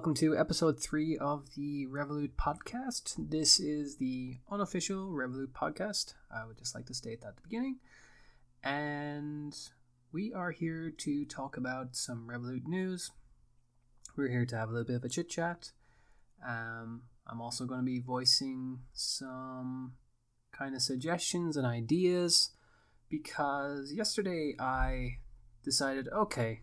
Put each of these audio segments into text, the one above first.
welcome to episode three of the Revolut podcast. This is the unofficial Revolut podcast. I would just like to state that at the beginning. And we are here to talk about some Revolut news. We're here to have a little bit of a chit chat. Um, I'm also going to be voicing some kind of suggestions and ideas because yesterday I decided, okay,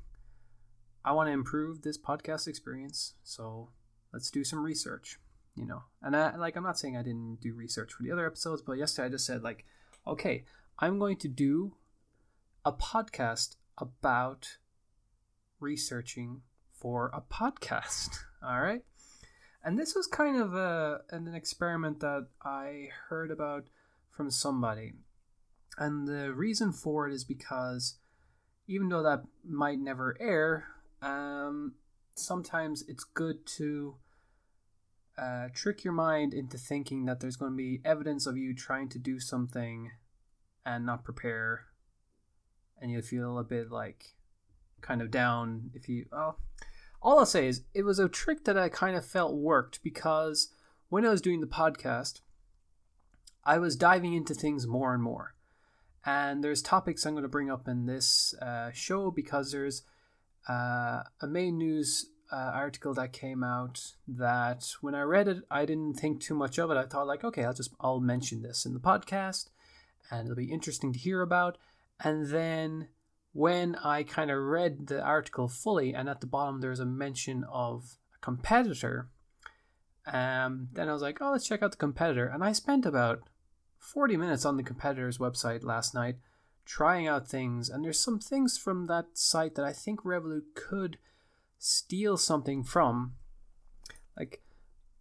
I want to improve this podcast experience, so let's do some research, you know. And I like I'm not saying I didn't do research for the other episodes, but yesterday I just said like, okay, I'm going to do a podcast about researching for a podcast. All right. And this was kind of a, an experiment that I heard about from somebody. And the reason for it is because even though that might never air, um, sometimes it's good to uh, trick your mind into thinking that there's going to be evidence of you trying to do something and not prepare, and you feel a bit like kind of down if you. Oh, all I'll say is it was a trick that I kind of felt worked because when I was doing the podcast, I was diving into things more and more. And there's topics I'm going to bring up in this uh, show because there's uh, a main news uh, article that came out that when I read it, I didn't think too much of it. I thought like, okay, I'll just I'll mention this in the podcast, and it'll be interesting to hear about. And then when I kind of read the article fully, and at the bottom there's a mention of a competitor, um, then I was like, oh, let's check out the competitor. And I spent about 40 minutes on the competitor's website last night trying out things, and there's some things from that site that I think Revolut could steal something from. Like,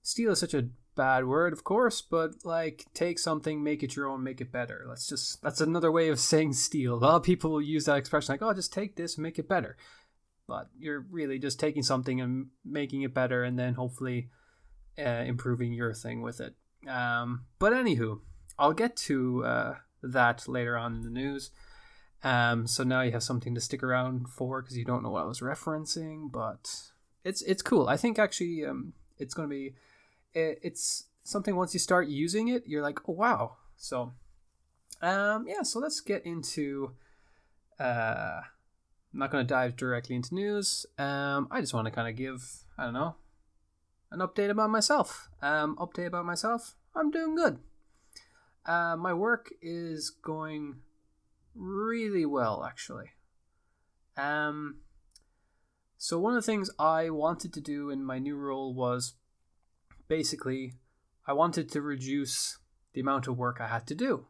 steal is such a bad word, of course, but like, take something, make it your own, make it better. Let's just, that's another way of saying steal. A lot of people will use that expression like, oh, just take this and make it better. But you're really just taking something and making it better, and then hopefully uh, improving your thing with it. Um, but anywho, I'll get to uh, that later on in the news. Um, so now you have something to stick around for because you don't know what I was referencing, but it's it's cool. I think actually um, it's going to be it, it's something once you start using it, you're like, oh wow. So um, yeah, so let's get into. Uh, I'm not going to dive directly into news. Um, I just want to kind of give I don't know an update about myself. Um, update about myself. I'm doing good. Uh, my work is going really well, actually. Um, so one of the things I wanted to do in my new role was basically I wanted to reduce the amount of work I had to do.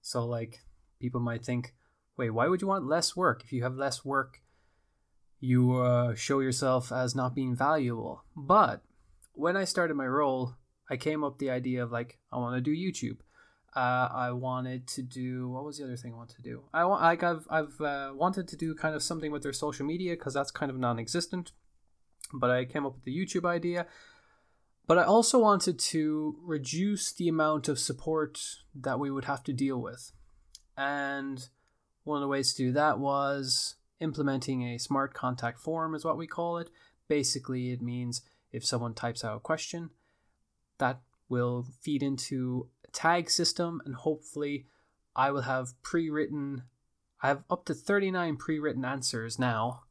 So like people might think, wait, why would you want less work? If you have less work, you uh, show yourself as not being valuable. But when I started my role, I came up the idea of like I want to do YouTube. Uh, I wanted to do what was the other thing I wanted to do? I want like I've I've uh, wanted to do kind of something with their social media because that's kind of non-existent. But I came up with the YouTube idea. But I also wanted to reduce the amount of support that we would have to deal with, and one of the ways to do that was implementing a smart contact form, is what we call it. Basically, it means if someone types out a question, that will feed into tag system and hopefully I will have pre-written I have up to 39 pre-written answers now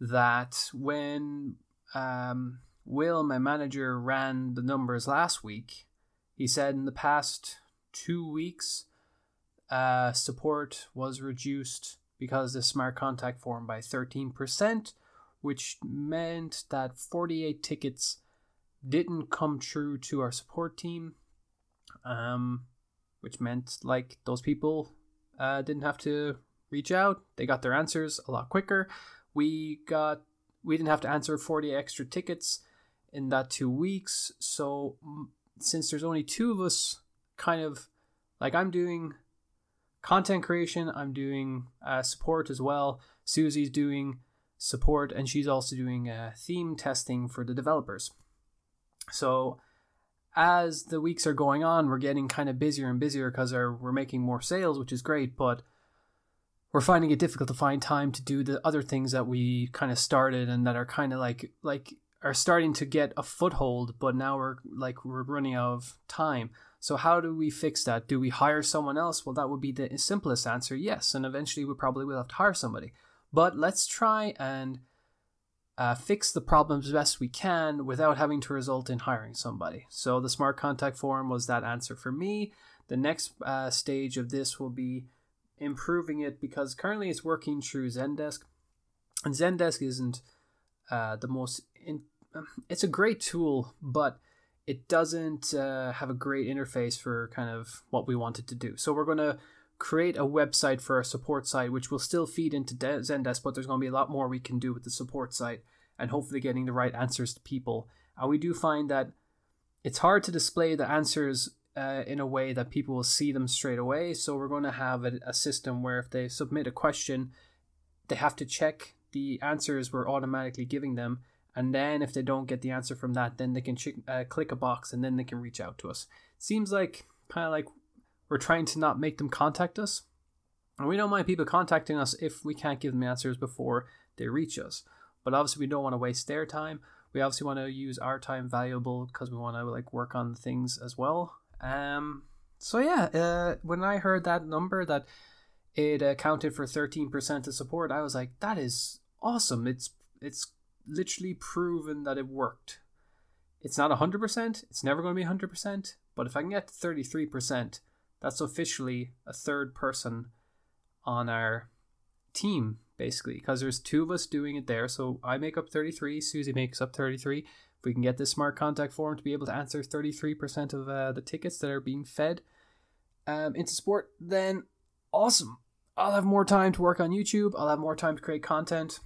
that when um, Will, my manager, ran the numbers last week, he said in the past two weeks, uh, support was reduced because the smart contact form by 13%, which meant that 48 tickets didn't come true to our support team um, which meant like those people uh, didn't have to reach out. They got their answers a lot quicker. We got we didn't have to answer 40 extra tickets in that two weeks. So since there's only two of us, kind of like I'm doing content creation, I'm doing uh, support as well. Susie's doing support, and she's also doing uh, theme testing for the developers. So as the weeks are going on, we're getting kind of busier and busier because we're making more sales, which is great, but we're finding it difficult to find time to do the other things that we kind of started and that are kind of like like are starting to get a foothold, but now we're like we're running out of time. So how do we fix that? Do we hire someone else? Well, that would be the simplest answer, yes. And eventually, we probably will have to hire somebody. But let's try and uh, fix the problems best we can without having to result in hiring somebody. So the smart contact form was that answer for me. The next uh, stage of this will be improving it because currently it's working through Zendesk, and Zendesk isn't uh, the most. In, um, it's a great tool, but it doesn't uh, have a great interface for kind of what we wanted to do. So we're going to create a website for our support site, which will still feed into Zendesk, but there's going to be a lot more we can do with the support site and hopefully getting the right answers to people. And we do find that it's hard to display the answers uh, in a way that people will see them straight away. So we're going to have a, a system where if they submit a question, they have to check the answers we're automatically giving them. And then if they don't get the answer from that, then they can ch- uh, click a box and then they can reach out to us. Seems like kind of like we're trying to not make them contact us. And we don't mind people contacting us if we can't give them answers before they reach us. But obviously, we don't want to waste their time. We obviously want to use our time valuable because we want to like work on things as well. Um. So yeah, uh, when I heard that number that it accounted for thirteen percent of support, I was like, that is awesome. It's it's literally proven that it worked. It's not hundred percent. It's never going to be hundred percent. But if I can get thirty three percent that's officially a third person on our team basically because there's two of us doing it there. So i make up 33 susie makes up 33 if we can get this smart contact form to be able to answer 33% of uh, the tickets that are being fed um, into sport then awesome. I'll have more time to work on youtube. I'll have more time to create content.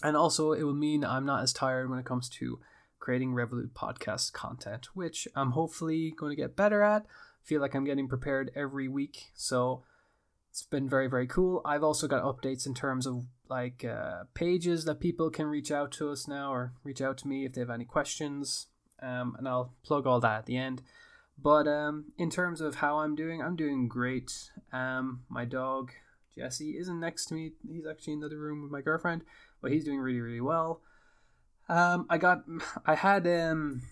And also it will mean i'm not as tired when it comes to creating revolut podcast content which i'm hopefully going to get better at feel like I'm getting prepared every week. So it's been very, very cool. I've also got updates in terms of like uh, pages that people can reach out to us now or reach out to me if they have any questions. Um, and I'll plug all that at the end. But um, in terms of how I'm doing, I'm doing great. Um, my dog Jesse isn't next to me. He's actually in another room with my girlfriend, but he's doing really, really well. Um, I got, I had, um,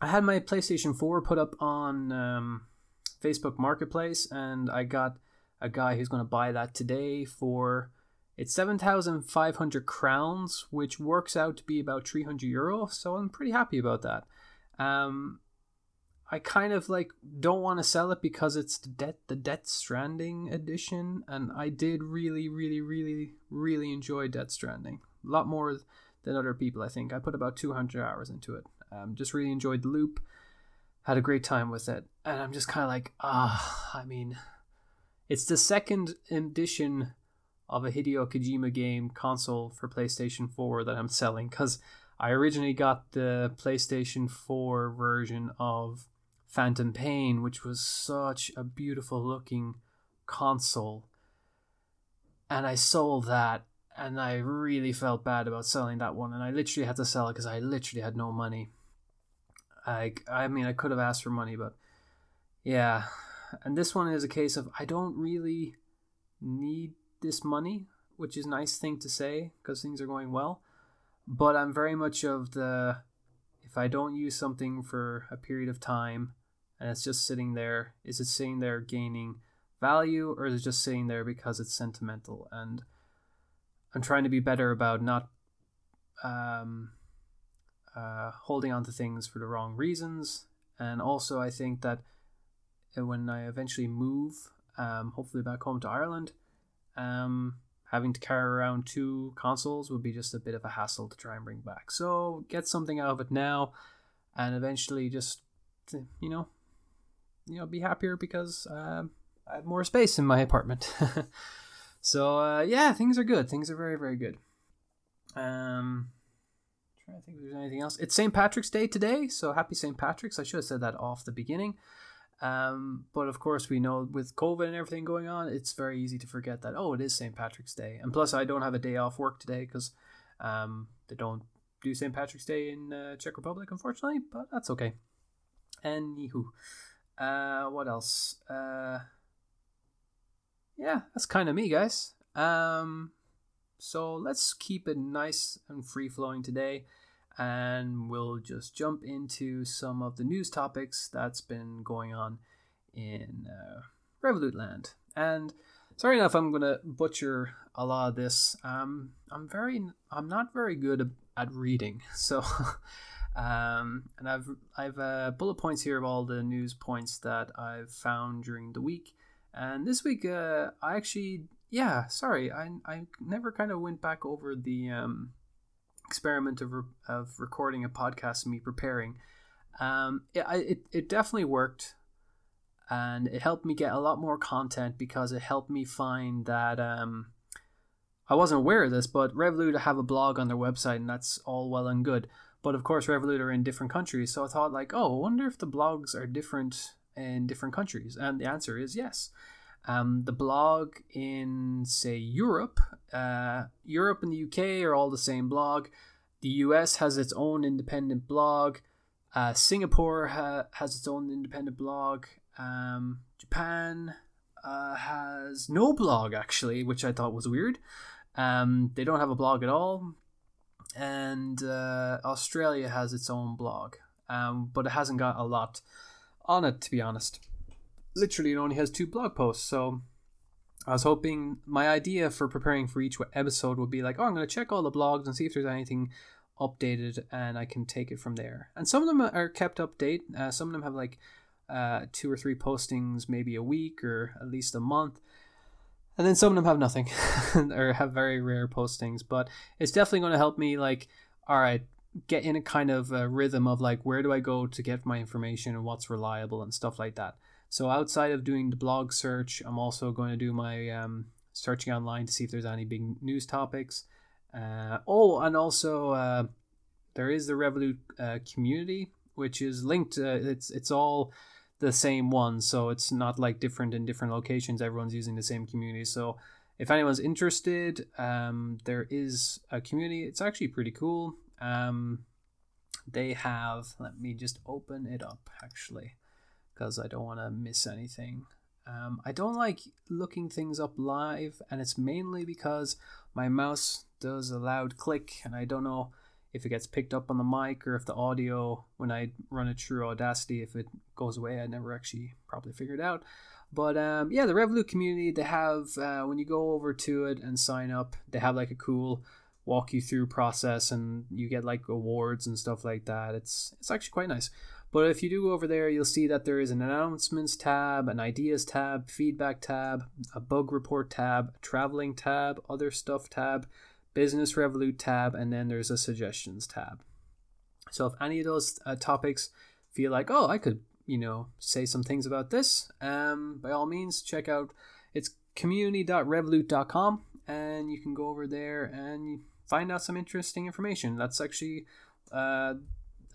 I had my PlayStation 4 put up on um, Facebook Marketplace, and I got a guy who's going to buy that today for it's 7,500 crowns, which works out to be about 300 euro. So I'm pretty happy about that. Um, I kind of like don't want to sell it because it's the debt the Death Stranding edition, and I did really, really, really, really enjoy Death Stranding. A lot more than other people, I think. I put about 200 hours into it. Um, just really enjoyed the loop had a great time with it. And I'm just kind of like, ah, I mean, it's the second edition of a Hideo Kojima game console for PlayStation 4 that I'm selling because I originally got the PlayStation 4 version of Phantom Pain, which was such a beautiful looking console. And I sold that, and I really felt bad about selling that one. And I literally had to sell it because I literally had no money. I, I mean, I could have asked for money, but yeah. And this one is a case of I don't really need this money, which is a nice thing to say because things are going well. But I'm very much of the if I don't use something for a period of time and it's just sitting there, is it sitting there gaining value or is it just sitting there because it's sentimental? And I'm trying to be better about not um, uh, holding on to things for the wrong reasons. And also, I think that uh, when I eventually move, um, hopefully back home to Ireland, um, having to carry around two consoles would be just a bit of a hassle to try and bring back. So get something out of it now, and eventually just you know, you know, be happier because uh, I have more space in my apartment. so uh, yeah, things are good. Things are very very good. Um, trying to think if there's anything else. It's St. Patrick's Day today, so happy St. Patrick's. I should have said that off the beginning. Um, but of course, we know with COVID and everything going on, it's very easy to forget that, oh, it is St. Patrick's Day. And plus, I don't have a day off work today because um, they don't do St. Patrick's Day in uh, Czech Republic, unfortunately, but that's okay. Anywho, uh, what else? Uh, yeah, that's kind of me, guys. Um, so let's keep it nice and free flowing today. and we'll just jump into some of the news topics that's been going on in uh, Revolut land. And sorry enough, I'm gonna butcher a lot of this. Um, I'm very, I'm not very good at reading, so. Um, and I've I've uh, bullet points here of all the news points that I've found during the week. And this week, uh, I actually yeah, sorry, I I never kind of went back over the um, experiment of, re- of recording a podcast and me preparing. Um, it, it, it definitely worked and it helped me get a lot more content because it helped me find that um, I wasn't aware of this, but Revolut have a blog on their website and that's all well and good. But of course, Revolut are in different countries, so I thought like, oh, I wonder if the blogs are different in different countries, and the answer is yes. Um, the blog in, say, Europe, uh, Europe and the UK are all the same blog. The US has its own independent blog. Uh, Singapore ha- has its own independent blog. Um, Japan uh, has no blog, actually, which I thought was weird. Um, they don't have a blog at all. And uh, Australia has its own blog, um, but it hasn't got a lot on it, to be honest literally it only has two blog posts. So I was hoping my idea for preparing for each episode would be like, oh, I'm going to check all the blogs and see if there's anything updated, and I can take it from there. And some of them are kept update. Uh, some of them have like uh, two or three postings, maybe a week or at least a month. And then some of them have nothing or have very rare postings. But it's definitely going to help me, like, all right, get in a kind of a rhythm of like, where do I go to get my information and what's reliable and stuff like that. So outside of doing the blog search, I'm also going to do my um, searching online to see if there's any big news topics. Uh, oh, and also uh, there is the Revolut uh, community, which is linked. Uh, it's it's all the same one, so it's not like different in different locations. Everyone's using the same community. So if anyone's interested, um, there is a community. It's actually pretty cool. Um, they have. Let me just open it up. Actually because I don't want to miss anything. Um, I don't like looking things up live, and it's mainly because my mouse does a loud click, and I don't know if it gets picked up on the mic or if the audio, when I run it through Audacity, if it goes away. I never actually probably figured it out. But um, yeah, the Revolut community, they have, uh, when you go over to it and sign up, they have like a cool walk you through process and you get like awards and stuff like that. It's, it's actually quite nice. But if you do go over there, you'll see that there is an announcements tab, an ideas tab, feedback tab, a bug report tab, traveling tab, other stuff tab, business Revolut tab, and then there's a suggestions tab. So if any of those uh, topics feel like, oh, I could, you know, say some things about this, um, by all means, check out it's community.revolut.com and you can go over there and find out some interesting information. That's actually uh,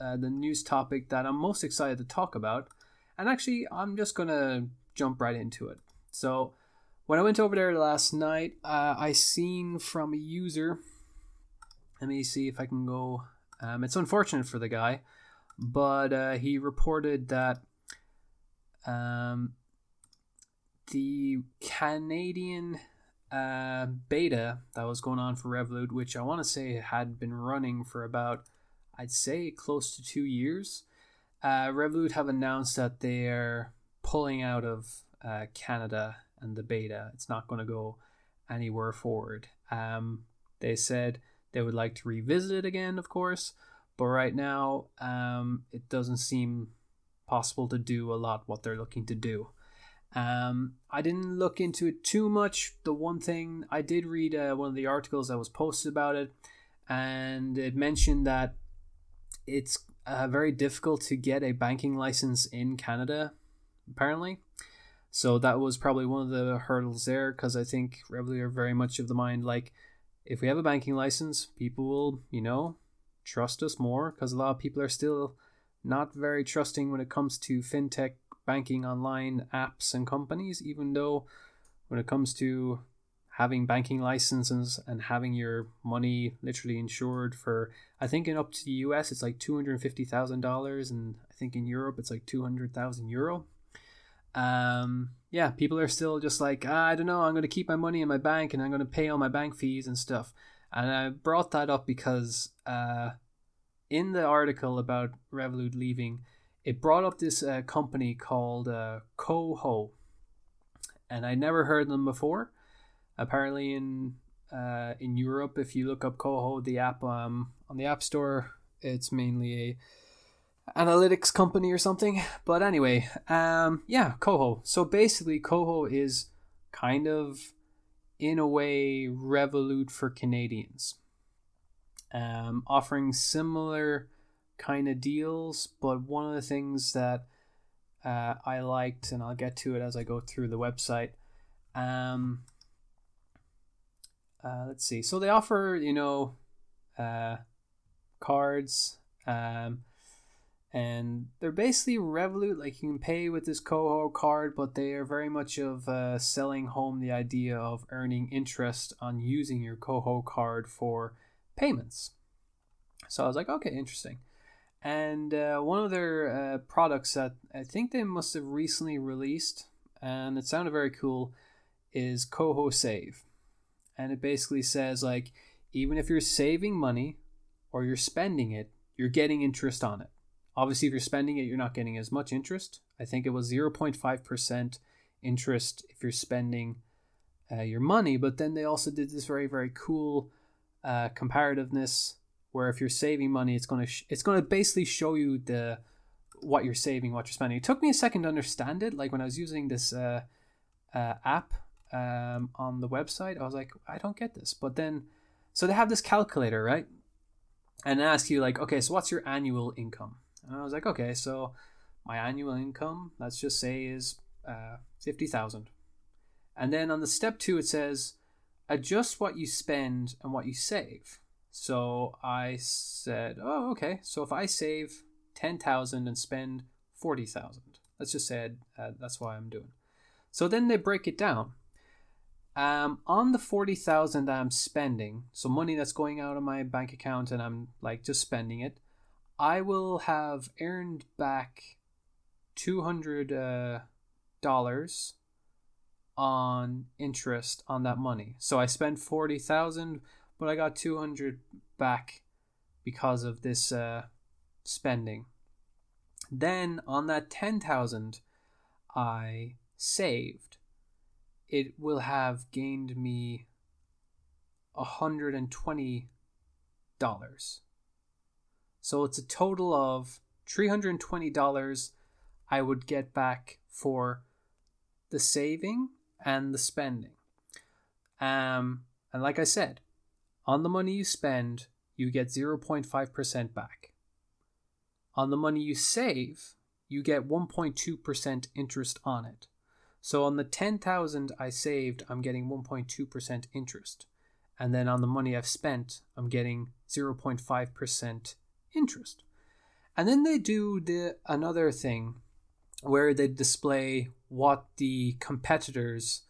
uh, the news topic that I'm most excited to talk about. And actually, I'm just going to jump right into it. So, when I went over there last night, uh, I seen from a user. Let me see if I can go. Um, it's unfortunate for the guy, but uh, he reported that um, the Canadian uh, beta that was going on for Revolut, which I want to say had been running for about I'd say close to two years. Uh, Revolut have announced that they're pulling out of uh, Canada and the beta. It's not going to go anywhere forward. Um, they said they would like to revisit it again, of course, but right now um, it doesn't seem possible to do a lot what they're looking to do. Um, I didn't look into it too much. The one thing I did read uh, one of the articles that was posted about it, and it mentioned that it's uh, very difficult to get a banking license in Canada, apparently. So that was probably one of the hurdles there because I think Revolut are very much of the mind like, if we have a banking license, people will, you know, trust us more because a lot of people are still not very trusting when it comes to fintech banking online apps and companies, even though when it comes to having banking licenses and having your money literally insured for I think in up to the US it's like two hundred and fifty thousand dollars and I think in Europe it's like two hundred thousand euro. Um yeah, people are still just like, ah, I don't know, I'm gonna keep my money in my bank and I'm gonna pay all my bank fees and stuff. And I brought that up because uh in the article about Revolut leaving, it brought up this uh, company called uh, Koho, and I never heard them before. Apparently, in uh, in Europe, if you look up Koho, the app um, on the App Store, it's mainly a analytics company or something. But anyway, um, yeah, Koho. So basically, Koho is kind of, in a way, Revolut for Canadians, um, offering similar kind of deals. But one of the things that uh, I liked, and I'll get to it as I go through the website. Um, uh, let's see. So they offer, you know, uh, cards, um, and they're basically Revolut. Like you can pay with this Koho card, but they are very much of uh, selling home the idea of earning interest on using your Koho card for payments. So I was like, okay, interesting. And uh, one of their uh, products that I think they must have recently released, and it sounded very cool, is Koho Save and it basically says like even if you're saving money or you're spending it, you're getting interest on it. Obviously, if you're spending it, you're not getting as much interest. I think it was 0.5% interest if you're spending uh, your money. But then they also did this very, very cool uh, comparativeness where if you're saving money, it's going to sh- it's going to basically show you the what you're saving, what you're spending. It took me a second to understand it. Like when I was using this uh, uh app, um, on the website. I was like, I don't get this. But then, so they have this calculator, right? And ask you like, okay, so what's your annual income? And I was like, okay, so my annual income, let's just say, is uh, fifty thousand. And then on the step two, it says, adjust what you spend and what you save. So I said, oh, okay. So if I save ten thousand and spend forty thousand, let's just say uh, that's what I'm doing. So then they break it down. Um, on the forty thousand that I'm spending, so money that's going out of my bank account and I'm like just spending it, I will have earned back two hundred uh, dollars on interest on that money. So I spent forty thousand, but I got two hundred back because of this uh, spending. Then on that ten thousand, I saved it will have gained me $120. So it's a total of $320 I would get back for the saving and the spending. Um, and like I said, on the money you spend, you get 0.5% back. On the money you save, you get 1.2% interest on it. So on the 10,000 I saved, I'm getting 1.2% interest. And then on the money I've spent, I'm getting 0.5% interest. And then they do the another thing where they display what the competitors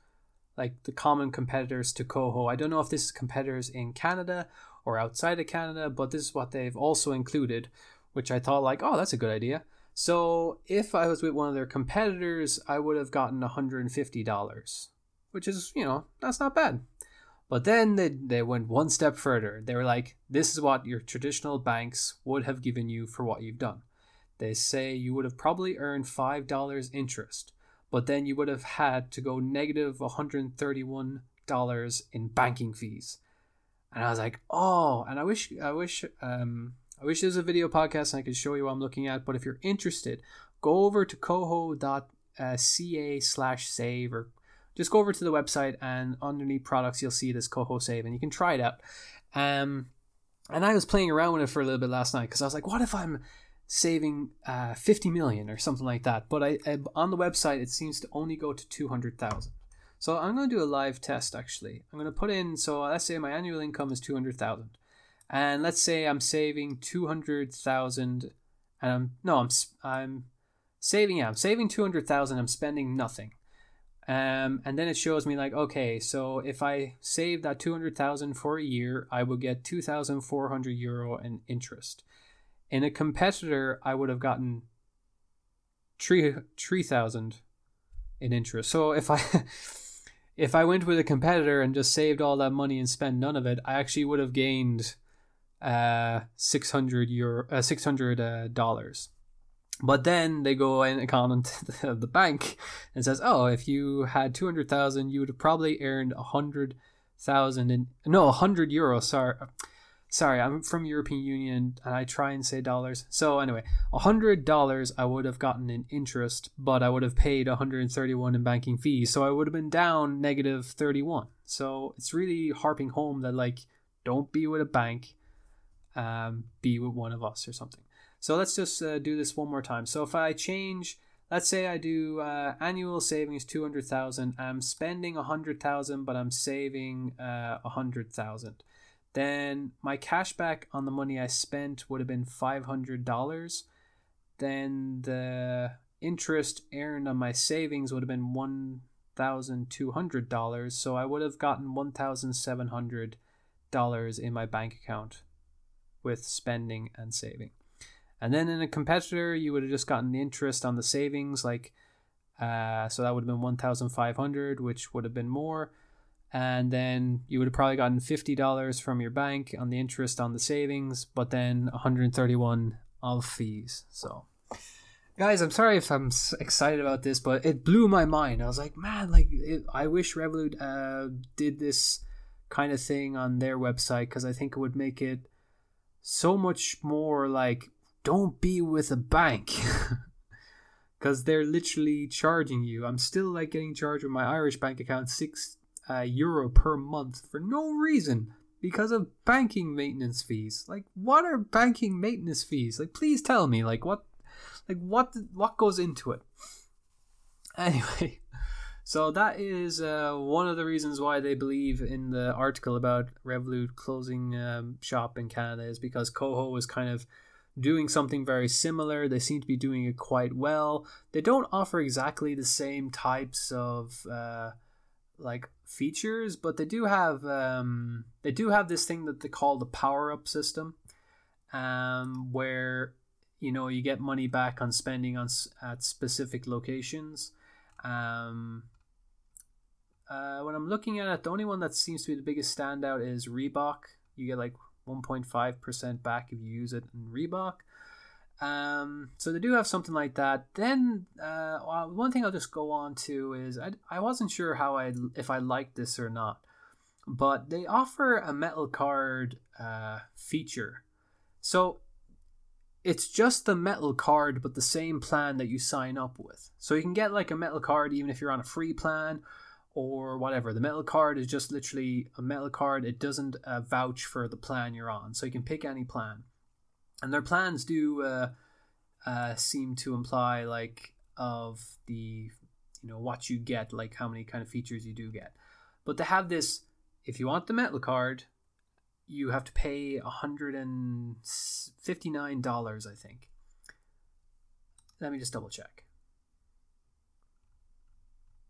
like the common competitors to Koho. I don't know if this is competitors in Canada or outside of Canada, but this is what they've also included, which I thought like, oh, that's a good idea. So if I was with one of their competitors, I would have gotten $150, which is, you know, that's not bad. But then they, they went one step further. They were like, this is what your traditional banks would have given you for what you've done. They say you would have probably earned $5 interest, but then you would have had to go negative $131 in banking fees. And I was like, oh, and I wish, I wish, um, I wish there was a video podcast and I could show you what I'm looking at, but if you're interested, go over to koho.ca slash save or just go over to the website and underneath products you'll see this Koho save and you can try it out. Um, and I was playing around with it for a little bit last night because I was like, what if I'm saving uh, 50 million or something like that? But I, I on the website it seems to only go to 200,000. So I'm going to do a live test actually. I'm going to put in so let's say my annual income is 200,000 and let's say I'm saving two hundred thousand, and I'm no, I'm I'm saving. Yeah, I'm saving two hundred thousand. I'm spending nothing. Um, and then it shows me like, okay, so if I save that two hundred thousand for a year, I will get two thousand four hundred euro in interest. In a competitor, I would have gotten three three thousand in interest. So if I if I went with a competitor and just saved all that money and spent none of it, I actually would have gained uh, 600 euro, uh, 600 uh, dollars. But then they go and account into the, bank and says, "Oh, if you had two hundred thousand, you would have probably earned a hundred thousand in no hundred euros. Sorry, sorry, I'm from European Union and I try and say dollars. So anyway, a hundred dollars I would have gotten in interest, but I would have paid 131 in banking fees, so I would have been down negative 31. So it's really harping home that like, don't be with a bank, um, be with one of us or something. So let's just uh, do this one more time. So if I change, let's say I do uh, annual savings 200,000, I'm spending 100,000, but I'm saving uh, 100,000. Then my cashback on the money I spent would have been $500. Then the interest earned on my savings would have been $1,200. So I would have gotten $1,700 in my bank account with spending and saving. And then in a competitor, you would have just gotten interest on the savings, like uh, so that would have been one thousand five hundred, which would have been more. And then you would have probably gotten fifty dollars from your bank on the interest on the savings, but then one hundred thirty-one of fees. So, guys, I'm sorry if I'm excited about this, but it blew my mind. I was like, man, like it, I wish Revolut uh, did this kind of thing on their website because I think it would make it so much more like don't be with a bank because they're literally charging you. I'm still like getting charged with my Irish bank account six uh, euro per month for no reason because of banking maintenance fees. Like, what are banking maintenance fees? Like, please tell me, like, what, like, what, what goes into it? Anyway, so that is uh, one of the reasons why they believe in the article about Revolut closing um, shop in Canada is because Koho was kind of doing something very similar. They seem to be doing it quite well. They don't offer exactly the same types of uh, like features, but they do have um, they do have this thing that they call the power up system, um, where you know you get money back on spending on at specific locations. Um, uh, when I'm looking at it, the only one that seems to be the biggest standout is Reebok. You get like 1.5% back if you use it in Reebok. Um, so they do have something like that. Then uh, well, one thing I'll just go on to is I, I wasn't sure how I if I liked this or not, but they offer a metal card uh, feature. So it's just the metal card, but the same plan that you sign up with. So you can get like a metal card even if you're on a free plan, or whatever. The metal card is just literally a metal card. It doesn't uh, vouch for the plan you're on, so you can pick any plan. And their plans do uh, uh, seem to imply like of the you know what you get, like how many kind of features you do get. But to have this, if you want the metal card, you have to pay hundred and fifty nine dollars, I think. Let me just double check.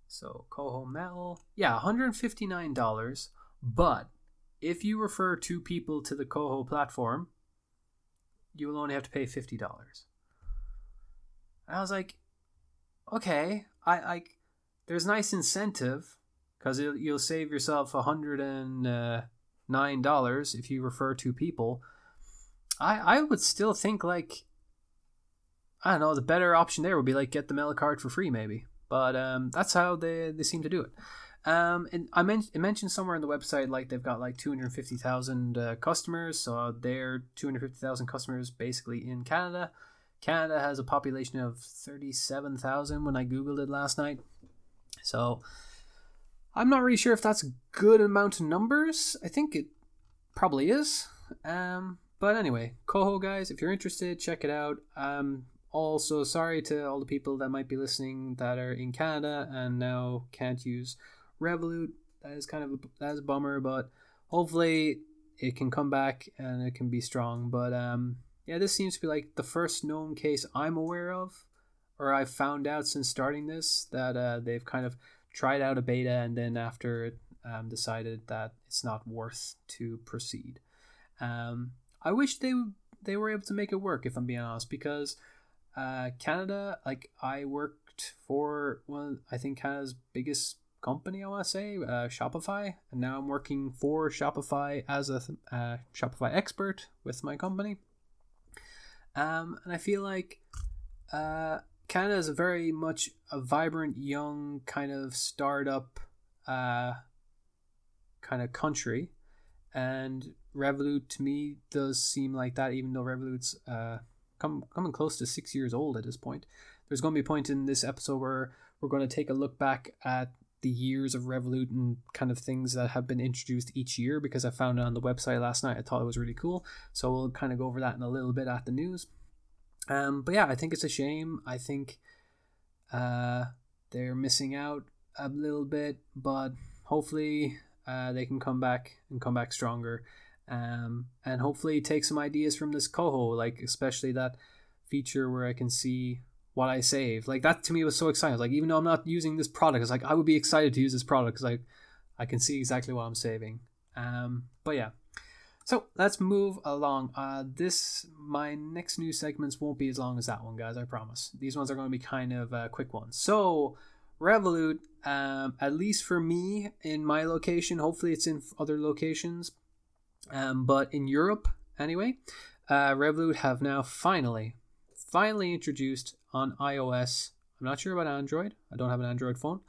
So Koho Metal, yeah, $159. But if you refer two people to the Koho platform, you will only have to pay $50. I was like, okay, I like there's nice incentive because you'll save yourself uh, $109 if you refer two people. I, I would still think like I don't know, the better option there would be like get the metal card for free maybe. But um, that's how they, they seem to do it. Um, and I men- mentioned somewhere on the website like they've got like 250,000 uh, customers, so they're 250,000 customers basically in Canada. Canada has a population of 37,000 when I googled it last night. So I'm not really sure if that's good amount of numbers. I think it probably is. Um, but anyway, Koho guys, if you're interested, check it out. Um, also sorry to all the people that might be listening that are in Canada and now can't use Revolut. That is kind of a, that is a bummer, but hopefully it can come back and it can be strong. But um, yeah, this seems to be like the first known case I'm aware of, or I've found out since starting this that uh, they've kind of tried out a beta and then after um, decided that it's not worth to proceed. Um, I wish they they were able to make it work, if I'm being honest, because uh, Canada, like I worked for one, I think Canada's biggest company, I want to say, uh, Shopify. And now I'm working for Shopify as a uh, Shopify expert with my company. Um, and I feel like uh, Canada is very much a vibrant, young kind of startup uh, kind of country. And Revolut to me does seem like that, even though Revolut's uh, come, coming close to six years old at this point. There's going to be a point in this episode where we're going to take a look back at the years of Revolut and kind of things that have been introduced each year because I found it on the website last night. I thought it was really cool. So we'll kind of go over that in a little bit at the news. Um, but yeah, I think it's a shame. I think uh, they're missing out a little bit, but hopefully uh, they can come back and come back stronger. Um, and hopefully take some ideas from this Koho, like especially that feature where I can see what I save. Like that to me was so exciting. Like even though I'm not using this product, it's like I would be excited to use this product because I I can see exactly what I'm saving. Um, but yeah. So let's move along. Uh, this my next news segments won't be as long as that one, guys. I promise. These ones are going to be kind of uh, quick ones. So Revolut, um, at least for me in my location, hopefully it's in other locations, um, but in Europe anyway, uh, Revolut have now finally, finally introduced on iOS. I'm not sure about Android. I don't have an Android phone,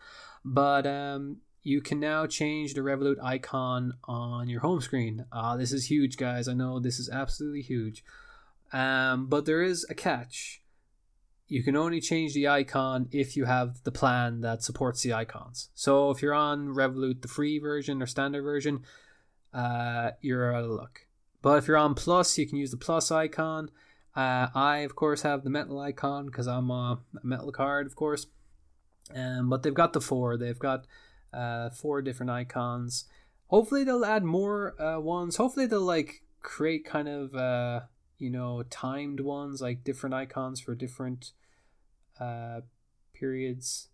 but um, you can now change the Revolut icon on your home screen. Uh, this is huge, guys. I know this is absolutely huge. Um, but there is a catch. You can only change the icon if you have the plan that supports the icons. So if you're on Revolut, the free version or standard version, uh, you're out of luck. But if you're on Plus, you can use the Plus icon. Uh, I, of course, have the metal icon because I'm a, metal card, of course. Um, but they've got the four. They've got uh, four different icons. Hopefully, they'll add more uh, ones. Hopefully, they'll like create kind of uh, you know timed ones, like different icons for different uh, periods.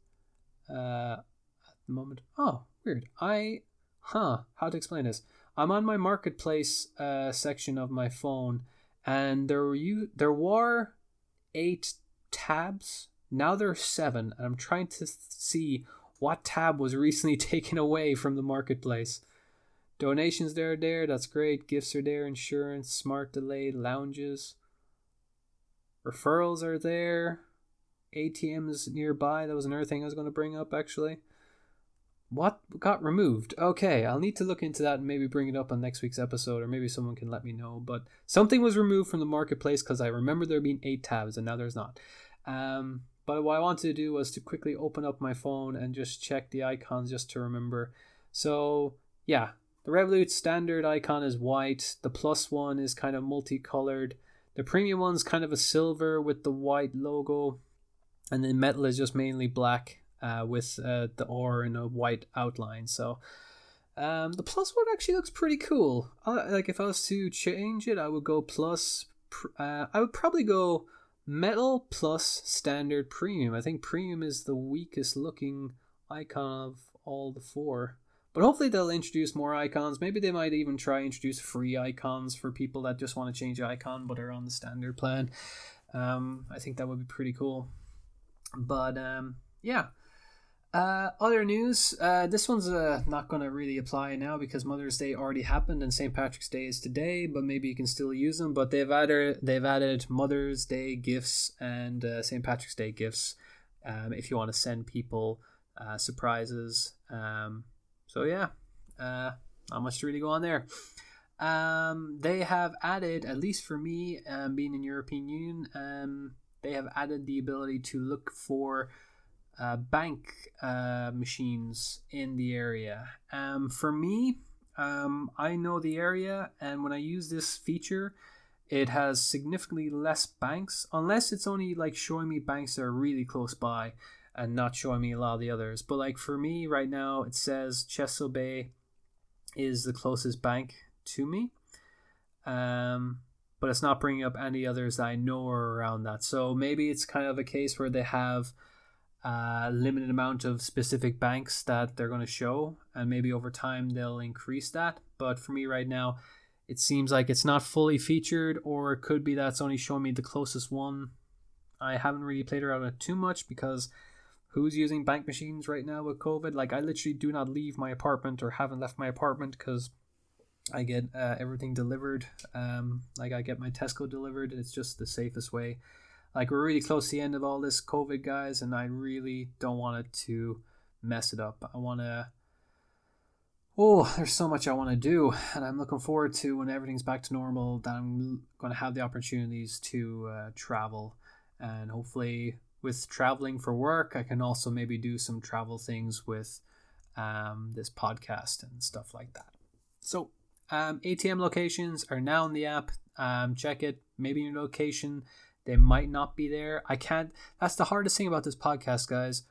Uh, at the moment, oh, weird. I, huh? How to explain this? I'm on my marketplace uh, section of my phone and there were you there were eight tabs. Now there are seven, and I'm trying to see what tab was recently taken away from the marketplace. Donations there are there, that's great. Gifts are there, insurance, smart delay, lounges. Referrals are there. ATMs nearby. That was another thing I was going to bring up actually. What got removed? Okay, I'll need to look into that and maybe bring it up on next week's episode, or maybe someone can let me know. But something was removed from the marketplace because I remember there being eight tabs and now there's not. Um, but what I wanted to do was to quickly open up my phone and just check the icons just to remember. So, yeah, the Revolut standard icon is white, the plus one is kind of multicolored, the premium one's kind of a silver with the white logo, and then metal is just mainly black uh, with uh, the ore in a white outline. So um, the plus one actually looks pretty cool. I, like if I was to change it, I would go plus. Uh, I would probably go metal plus standard premium. I think premium is the weakest looking icon of all the four. But hopefully they'll introduce more icons. Maybe they might even try introduce free icons for people that just want to change icon but are on the standard plan. Um, I think that would be pretty cool. But um, yeah, uh, other news. Uh, this one's uh, not going to really apply now because Mother's Day already happened and St. Patrick's Day is today. But maybe you can still use them. But they've added they've added Mother's Day gifts and uh, St. Patrick's Day gifts um, if you want to send people uh, surprises. Um, so yeah, uh, not much to really go on there. Um, they have added, at least for me, um, being in European Union, um, they have added the ability to look for uh, bank uh, machines in the area. Um, for me, um, I know the area, and when I use this feature, it has significantly less banks, unless it's only like showing me banks that are really close by and not showing me a lot of the others. But like for me right now, it says Chesil Bay is the closest bank to me. Um, but it's not bringing up any others that I know are around that. So maybe it's kind of a case where they have a limited amount of specific banks that they're going to show, and maybe over time they'll increase that. But for me right now, it seems like it's not fully featured, or it could be that it's only showing me the closest one. I haven't really played around with it too much because who's using bank machines right now with COVID. Like I literally do not leave my apartment or haven't left my apartment because I get uh, everything delivered. Um, like I get my Tesco delivered. And it's just the safest way. Like we're really close to the end of all this COVID, guys, and I really don't want it to mess it up. I want to. Oh, there's so much I want to do, and I'm looking forward to when everything's back to normal. That I'm going to have the opportunities to uh, travel, and hopefully, with traveling for work, I can also maybe do some travel things with um, this podcast and stuff like that. So um, ATM locations are now in the app. Um, check it. Maybe your location they might not be there. I can't. That's the hardest thing about this podcast, guys.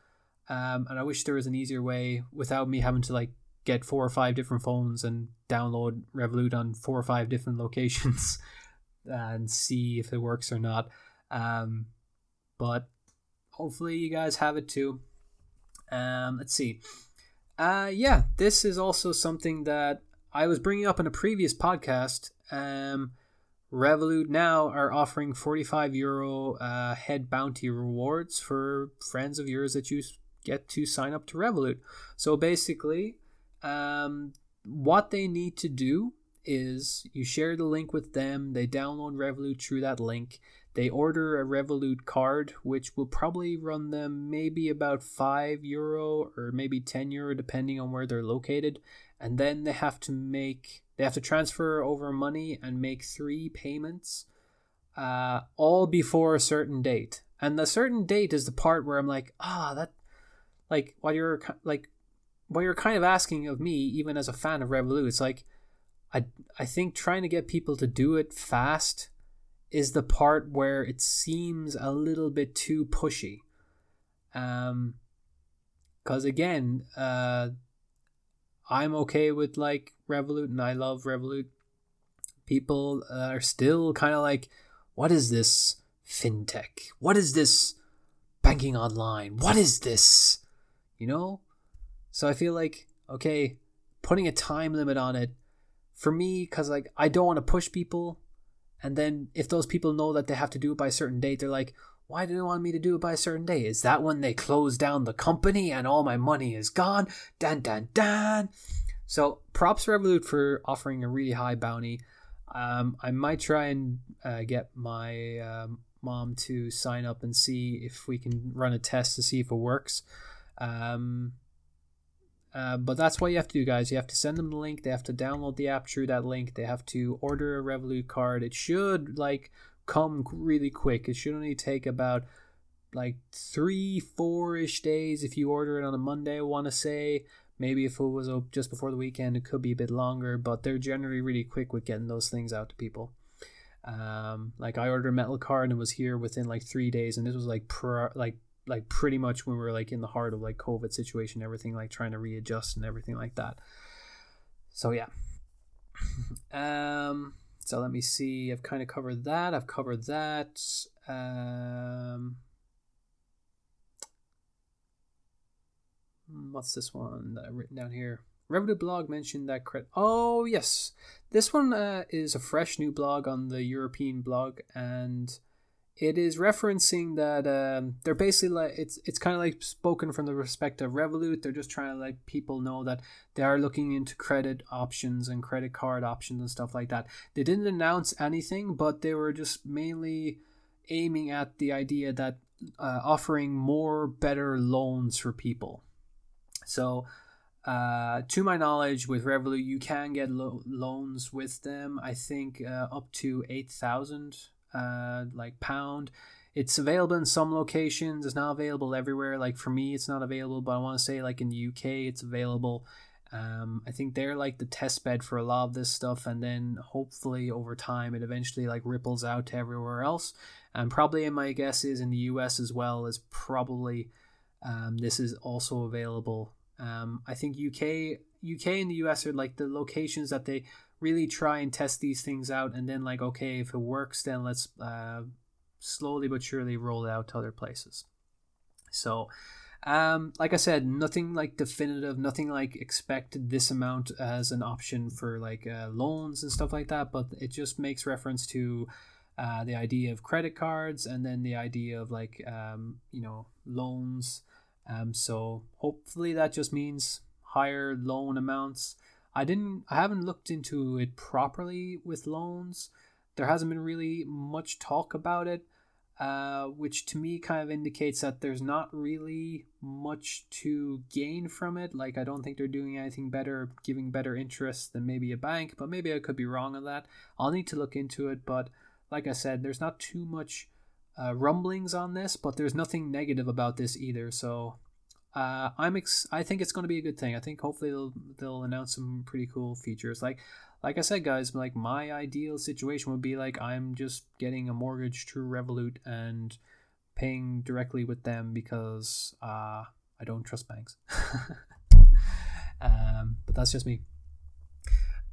Um, and I wish there was an easier way without me having to like get four or five different phones and download Revolut on four or five different locations and see if it works or not. Um, but hopefully you guys have it too. Um, let's see. Uh, yeah, this is also something that I was bringing up in a previous podcast. Um, Revolut now are offering 45 euro uh, head bounty rewards for friends of yours that you get to sign up to Revolut. So basically, um, what they need to do is you share the link with them, they download Revolut through that link, they order a Revolut card, which will probably run them maybe about 5 euro or maybe 10 euro, depending on where they're located and then they have to make they have to transfer over money and make three payments uh, all before a certain date. And the certain date is the part where i'm like ah oh, that like what you're like what you're kind of asking of me even as a fan of revolut it's like i i think trying to get people to do it fast is the part where it seems a little bit too pushy. Um because again uh I'm okay with like Revolut and I love Revolut. People uh, are still kind of like, what is this fintech? What is this banking online? What is this? You know? So I feel like, okay, putting a time limit on it for me, because like I don't want to push people. And then if those people know that they have to do it by a certain date, they're like, why do they want me to do it by a certain day? Is that when they close down the company and all my money is gone? Dan, dan, dan. So props Revolut for offering a really high bounty. Um, I might try and uh, get my um, mom to sign up and see if we can run a test to see if it works. Um, uh, but that's what you have to do, guys. You have to send them the link. They have to download the app through that link. They have to order a Revolut card. It should like come really quick. It should only take about like three, four ish days if you order it on a Monday. I want to say maybe if it was just before the weekend, it could be a bit longer, but they're generally really quick with getting those things out to people. Um, like I ordered a metal card and it was here within like three days, and this was like pr- like like pretty much when we were like in the heart of like COVID situation, everything like trying to readjust and everything like that. So yeah. um so let me see. I've kind of covered that. I've covered that. Um, hmm, what's this one that I've written down here? Revolut blog mentioned that credit. Oh yes, this one uh, is a fresh new blog on the European blog, and it is referencing that um, they're basically like it's it's kind of like spoken from the perspective of Revolut. They're just trying to let people know that they are looking into credit options and credit card options and stuff like that. They didn't announce anything, but they were just mainly aiming at the idea that uh, offering more better loans for people. So. Uh, to my knowledge, with Revolut, you can get lo- loans with them. I think uh, up to eight thousand uh, like pound. It's available in some locations. It's not available everywhere. Like for me, it's not available, but I want to say like in the UK, it's available. Um, I think they're like the test bed for a lot of this stuff, and then hopefully over time it eventually like ripples out to everywhere else. And probably, my guess is in the US as well is probably um, this is also available. Um, I think UK, UK and the US are like the locations that they really try and test these things out and then like okay if it works then let's uh, slowly but surely roll it out to other places so um, like i said nothing like definitive nothing like expect this amount as an option for like uh, loans and stuff like that but it just makes reference to uh, the idea of credit cards and then the idea of like um, you know loans Um, so hopefully that just means higher loan amounts. I didn't, I haven't looked into it properly with loans. There hasn't been really much talk about it, uh, which to me kind of indicates that there's not really much to gain from it. Like, I don't think they're doing anything better, giving better interest than maybe a bank, but maybe I could be wrong on that. I'll need to look into it, but like I said, there's not too much uh, rumblings on this, but there's nothing negative about this either. So uh, I'm ex- I think it's going to be a good thing. I think hopefully they'll they'll announce some pretty cool features. Like like I said, guys, like my ideal situation would be like I'm just getting a mortgage through Revolut and paying directly with them because uh, I don't trust banks. um, but that's just me.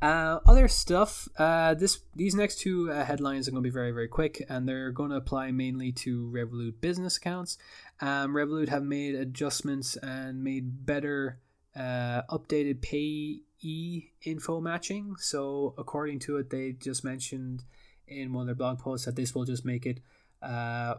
Uh, other stuff. Uh, this these next two uh, headlines are going to be very very quick, and they're going to apply mainly to Revolut business accounts. Um, Revolut have made adjustments and made better uh, updated payee info matching. So according to it, they just mentioned in one of their blog posts that this will just make it uh,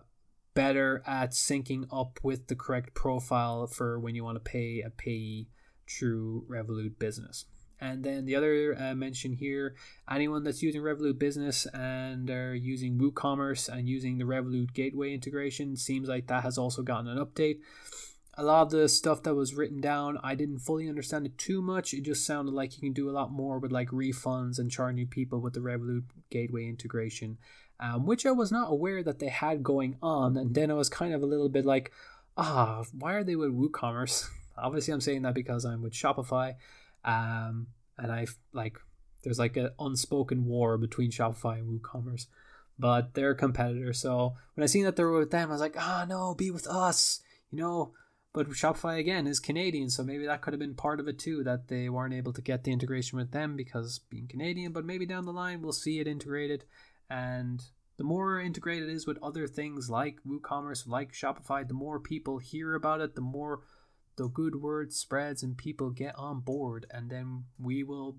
better at syncing up with the correct profile for when you want to pay a payee through Revolut Business. And then the other uh, mention here anyone that's using Revolut Business and are using WooCommerce and using the Revolut Gateway integration seems like that has also gotten an update. A lot of the stuff that was written down, I didn't fully understand it too much. It just sounded like you can do a lot more with like refunds and charging people with the Revolut Gateway integration, um, which I was not aware that they had going on. And then I was kind of a little bit like, ah, why are they with WooCommerce? Obviously, I'm saying that because I'm with Shopify um, and I like there's like an unspoken war between Shopify and WooCommerce, but they're competitors. So when I seen that they were with them, I was like, ah, oh, no, be with us, you know. But Shopify again is Canadian, so maybe that could have been part of it too, that they weren't able to get the integration with them because being Canadian. But maybe down the line we'll see it integrated, and the more integrated it is with other things like WooCommerce, like Shopify, the more people hear about it, the more the good word spreads and people get on board, and then we will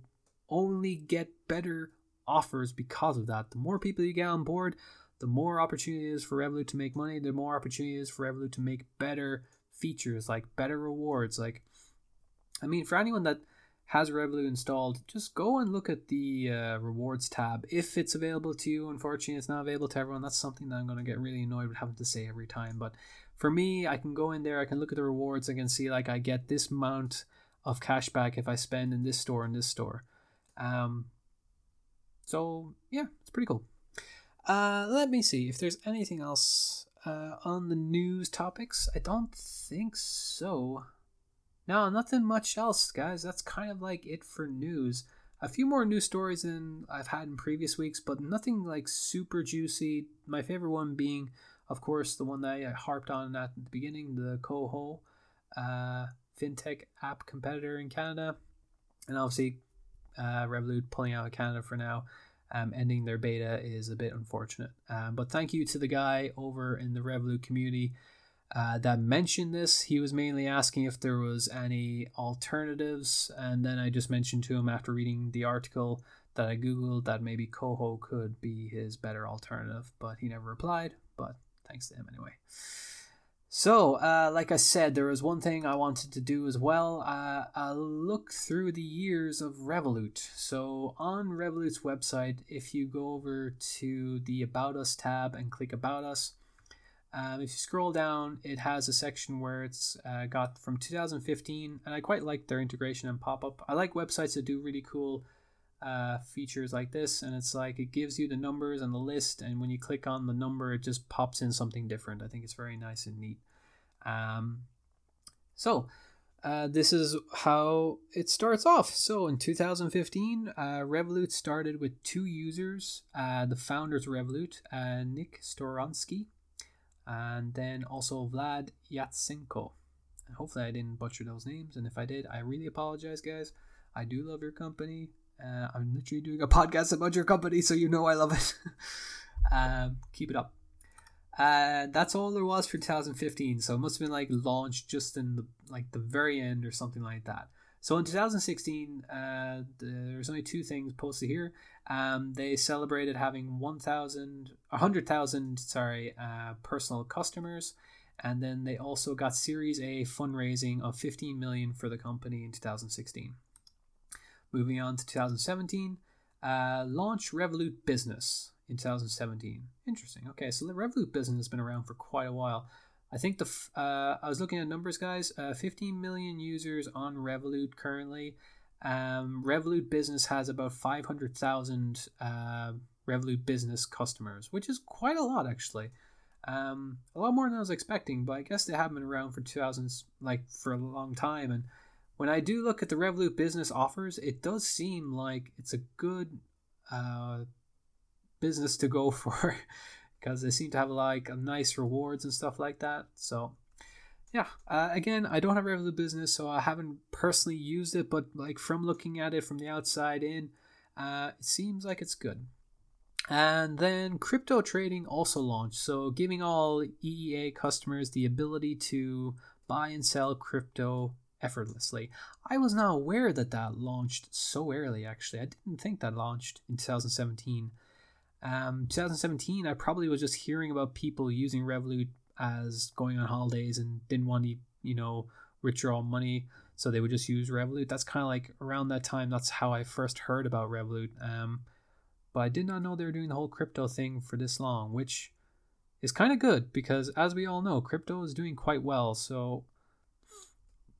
only get better offers because of that. The more people you get on board, the more opportunity is for Revolut to make money, the more opportunity is for Revolut to make better features, like better rewards. Like, I mean, for anyone that has Revolut installed, just go and look at the uh, rewards tab if it's available to you. Unfortunately, it's not available to everyone. That's something that I'm going to get really annoyed with having to say every time. But for me, I can go in there, I can look at the rewards, I can see like I get this amount of cash back if I spend in this store and this store. Um, so yeah, it's pretty cool. Uh, let me see if there's anything else uh, on the news topics. I don't think so. No, nothing much else, guys. That's kind of like it for news. A few more news stories than I've had in previous weeks, but nothing like super juicy. My favorite one being of course, the one that I harped on at the beginning, the Koho uh, fintech app competitor in Canada, and obviously uh, Revolut pulling out of Canada for now, um, ending their beta is a bit unfortunate. Um, but thank you to the guy over in the Revolut community uh, that mentioned this. He was mainly asking if there was any alternatives, and then I just mentioned to him after reading the article that I googled that maybe Koho could be his better alternative, but he never replied. But thanks to him anyway. So, uh, like I said, there was one thing I wanted to do as well. Uh, a look through the years of Revolut. So, on Revolut's website, if you go over to the About Us tab and click About Us, um, if you scroll down, it has a section where it's uh, got from 2015, and I quite like their integration and pop up. I like websites that do really cool uh, features like this and it's like it gives you the numbers and the list and when you click on the number it just pops in something different. I think it's very nice and neat. Um, so uh, this is how it starts off. So in 2015 uh, revolut started with two users uh, the founders of revolut uh, nick storonsky and then also vlad yatsenko. Hopefully i didn't butcher those names and if i did i really apologize guys. I do love your company uh, I'm literally doing a podcast about your company, so you know I love it. um, keep it up. Uh, that's all there was for 2015. So it must have been like launched just in the like the very end or something like that. So in 2016, uh, there's only two things posted here. Um, they celebrated having 1,000, 100,000, sorry, uh, personal customers, and then they also got Series A fundraising of 15 million for the company in 2016. Moving on to 2017, uh, launch Revolut Business in 2017. Interesting. Okay, so the Revolut Business has been around for quite a while. I think the uh, I was looking at numbers, guys. Uh, 15 million users on Revolut currently. Um, Revolut Business has about 500,000 uh, Revolut Business customers, which is quite a lot actually. Um, a lot more than I was expecting, but I guess they have been around for 2000s, like for a long time. And when I do look at the Revolut Business offers, it does seem like it's a good uh, business to go for because they seem to have like nice rewards and stuff like that. So yeah, uh, again, I don't have Revolut Business, so I haven't personally used it, but like from looking at it from the outside in, uh, it seems like it's good. And then crypto trading also launched, so giving all EEA customers the ability to buy and sell crypto effortlessly. I was not aware that that launched so early, actually. I didn't think that launched in 2017. Um, 2017, I probably was just hearing about people using Revolut as going on holidays and didn't want to, you know, withdraw money, so they would just use Revolut. That's kind of like around that time. That's how I first heard about Revolut. Um, but I did not know they were doing the whole crypto thing for this long, which is kind of good because, as we all know, crypto is doing quite well. So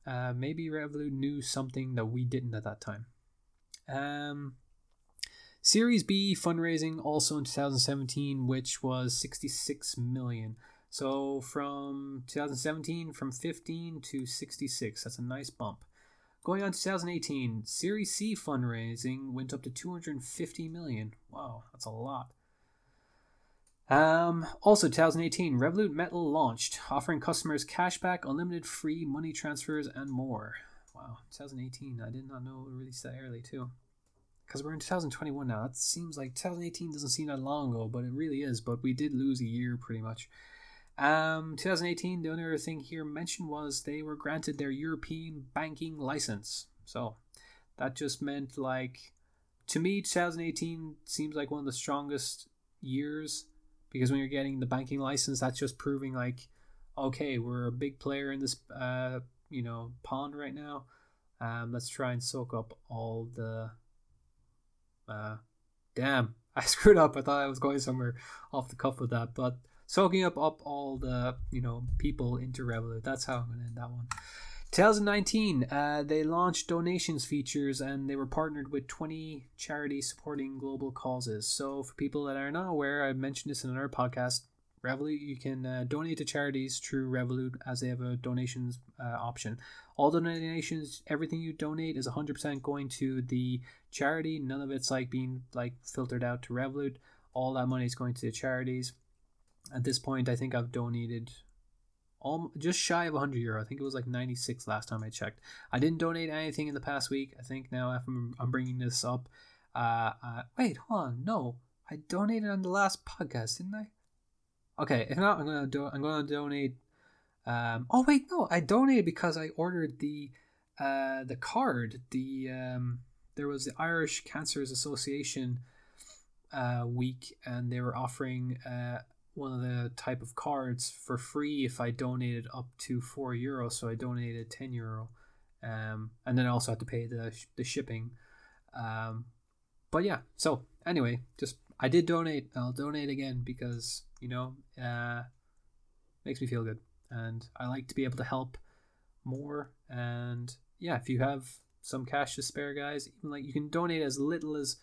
uh, maybe Revolut knew something that we didn't at that time. Um, Series B fundraising also in 2017, which was 66 million. So from 2017, from 15 to 66, that's a nice bump. Going on 2018, Series C fundraising went up to 250 million. Wow, that's a lot. Um, also, 2018, Revolut Metal launched, offering customers cashback, unlimited free money transfers, and more. Wow, 2018. I did not know it released that early, too. Because we're in 2021 now. That seems like 2018 doesn't seem that long ago, but it really is. But we did lose a year pretty much. Um, 2018, the only other thing here mentioned was they were granted their European banking license. So that just meant like, to me, 2018 seems like one of the strongest years because when you're getting the banking license, that's just proving like, okay, we're a big player in this, uh, you know, pond right now. Um, let's try and soak up all the. Uh, damn, I screwed up. I thought I was going somewhere off the cuff with that, but soaking up up all the you know people into Revolut. That's how I'm gonna end that one. 2019, uh, they launched donations features and they were partnered with 20 charities supporting global causes. So, for people that are not aware, I mentioned this in another podcast. Revolut, you can uh, donate to charities through Revolut as they have a donations uh, option. All donations, everything you donate is 100% going to the charity. None of it's like being like filtered out to Revolut. All that money is going to the charities at this point, I think I've donated all just shy of 100 euro. I think it was like 96 last time I checked. I didn't donate anything in the past week. I think now after I'm bringing this up, uh, uh, wait, hold on, no, I donated on the last podcast, didn't I? Okay, if not, I'm gonna do. I'm gonna donate. Um, oh wait, no, I donated because I ordered the uh, the card. The um, there was the Irish Cancers Association uh, week, and they were offering. Uh, one of the type of cards for free if I donated up to four euro. So I donated ten euro, um, and then I also had to pay the the shipping. Um, but yeah, so anyway, just I did donate. I'll donate again because you know, uh, makes me feel good, and I like to be able to help more. And yeah, if you have some cash to spare, guys, even like you can donate as little as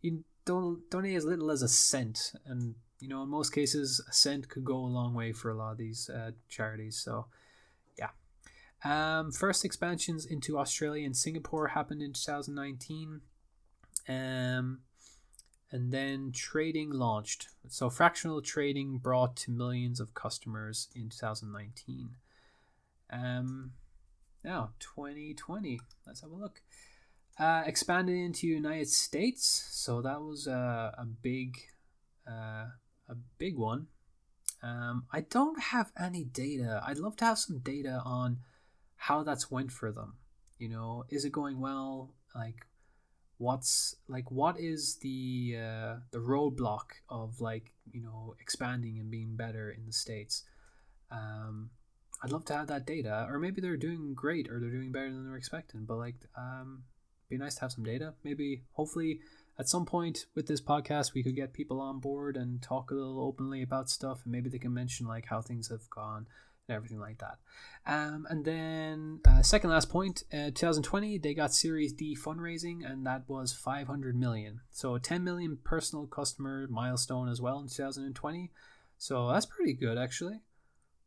you don't donate as little as a cent, and you know, in most cases, a cent could go a long way for a lot of these uh, charities. So, yeah. Um, first expansions into Australia and Singapore happened in 2019. Um, and then trading launched. So, fractional trading brought to millions of customers in 2019. Um, now, 2020. Let's have a look. Uh, expanded into United States. So, that was a, a big. Uh, a big one. Um, I don't have any data. I'd love to have some data on how that's went for them. You know, is it going well? Like, what's like what is the uh, the roadblock of like you know expanding and being better in the states? Um, I'd love to have that data, or maybe they're doing great, or they're doing better than they're expecting. But like, um, be nice to have some data. Maybe, hopefully, at some point with this podcast, we could get people on board and talk a little openly about stuff, and maybe they can mention like how things have gone and everything like that. Um, and then uh, second last point, uh, 2020 they got Series D fundraising, and that was 500 million. So 10 million personal customer milestone as well in 2020. So that's pretty good actually.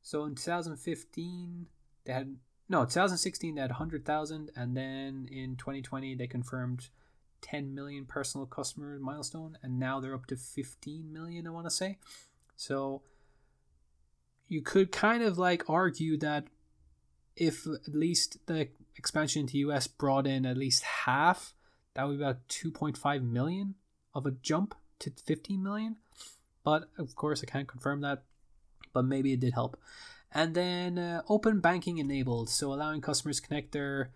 So in 2015 they had no 2016 they had 100,000, and then in 2020 they confirmed 10 million personal customer milestone, and now they're up to 15 million. I want to say. So you could kind of like argue that if at least the expansion to US brought in at least half, that would be about 2.5 million of a jump to 15 million. But of course, I can't confirm that, but maybe it did help. And then uh, open banking enabled, so allowing customers connect their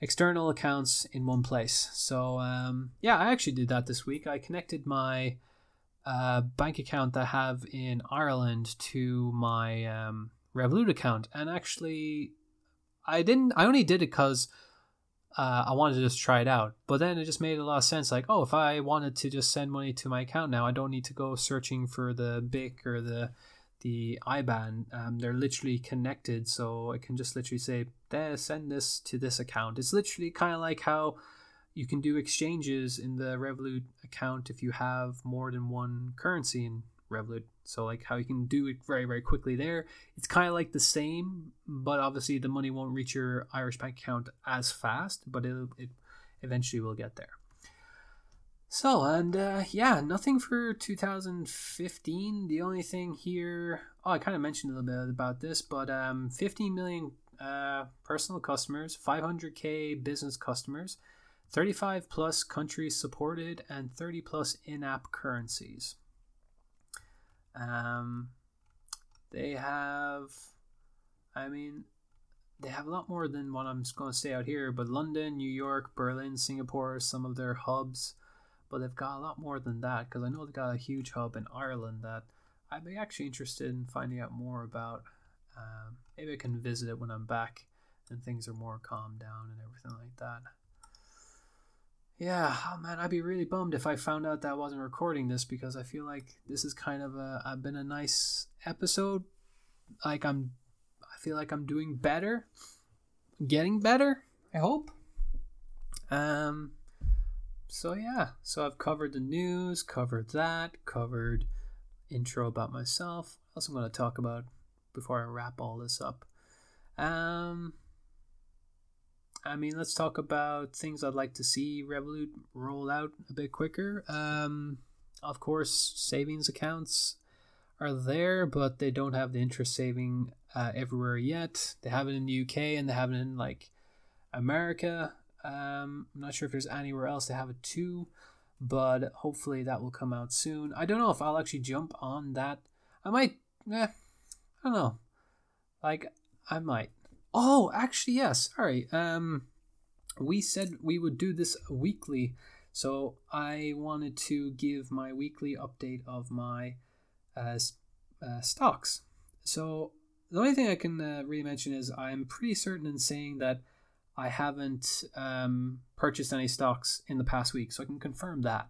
external accounts in one place. So um, yeah, I actually did that this week. I connected my uh, bank account that I have in Ireland to my um, Revolut account, and actually, I didn't. I only did it because uh, I wanted to just try it out. But then it just made a lot of sense. Like, oh, if I wanted to just send money to my account now, I don't need to go searching for the BIC or the the IBAN. Um, they're literally connected, so I can just literally say, send this to this account. It's literally kind of like how you can do exchanges in the Revolut account if you have more than one currency in Revolut. So like how you can do it very very quickly there. It's kind of like the same, but obviously the money won't reach your Irish bank account as fast, but it it eventually will get there. So and uh, yeah, nothing for 2015. The only thing here, oh, I kind of mentioned a little bit about this, but um, 15 million uh, personal customers, 500k business customers. 35 plus countries supported, and 30 plus in app currencies. Um, they have, I mean, they have a lot more than what I'm going to say out here, but London, New York, Berlin, Singapore some of their hubs, but they've got a lot more than that because I know they've got a huge hub in Ireland that I'd be actually interested in finding out more about. Um, maybe I can visit it when I'm back and things are more calmed down and everything like that. Yeah, oh man, I'd be really bummed if I found out that I wasn't recording this because I feel like this is kind of a I've been a nice episode. Like I'm I feel like I'm doing better. Getting better, I hope. Um so yeah, so I've covered the news, covered that, covered intro about myself. What else I'm to talk about before I wrap all this up. Um I mean, let's talk about things I'd like to see Revolut roll out a bit quicker. Um, of course, savings accounts are there, but they don't have the interest saving uh, everywhere yet. They have it in the UK and they have it in like America. Um, I'm not sure if there's anywhere else they have it too, but hopefully that will come out soon. I don't know if I'll actually jump on that. I might. Eh, I don't know. Like I might. Oh, actually, yes. Sorry. Um, we said we would do this weekly, so I wanted to give my weekly update of my uh, uh, stocks. So the only thing I can uh, really mention is I'm pretty certain in saying that I haven't um, purchased any stocks in the past week, so I can confirm that.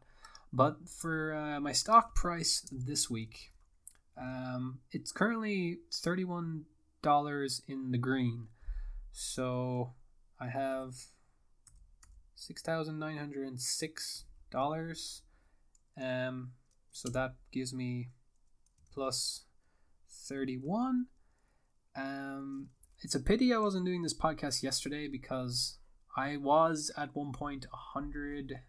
But for uh, my stock price this week, um, it's currently thirty-one dollars in the green. So I have six thousand nine hundred and six dollars. Um, so that gives me plus thirty-one. Um, it's a pity I wasn't doing this podcast yesterday because I was at one point one point hundred